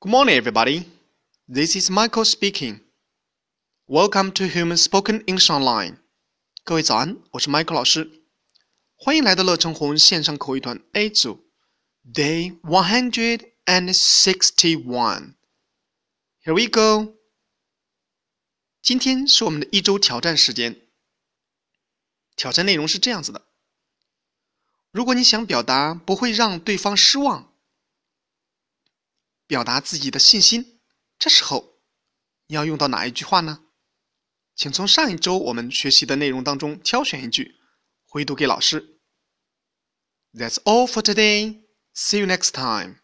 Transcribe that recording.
Good morning, everybody. This is Michael speaking. Welcome to Human Spoken English Online. 各位早安，我是 Michael 老师，欢迎来到乐成红线上口语团 A 组，Day one hundred and sixty-one. Here we go. 今天是我们的一周挑战时间。挑战内容是这样子的：如果你想表达不会让对方失望， 表达自己的信心，这时候你要用到哪一句话呢？请从上一周我们学习的内容当中挑选一句，回读给老师。That's all for today. See you next time.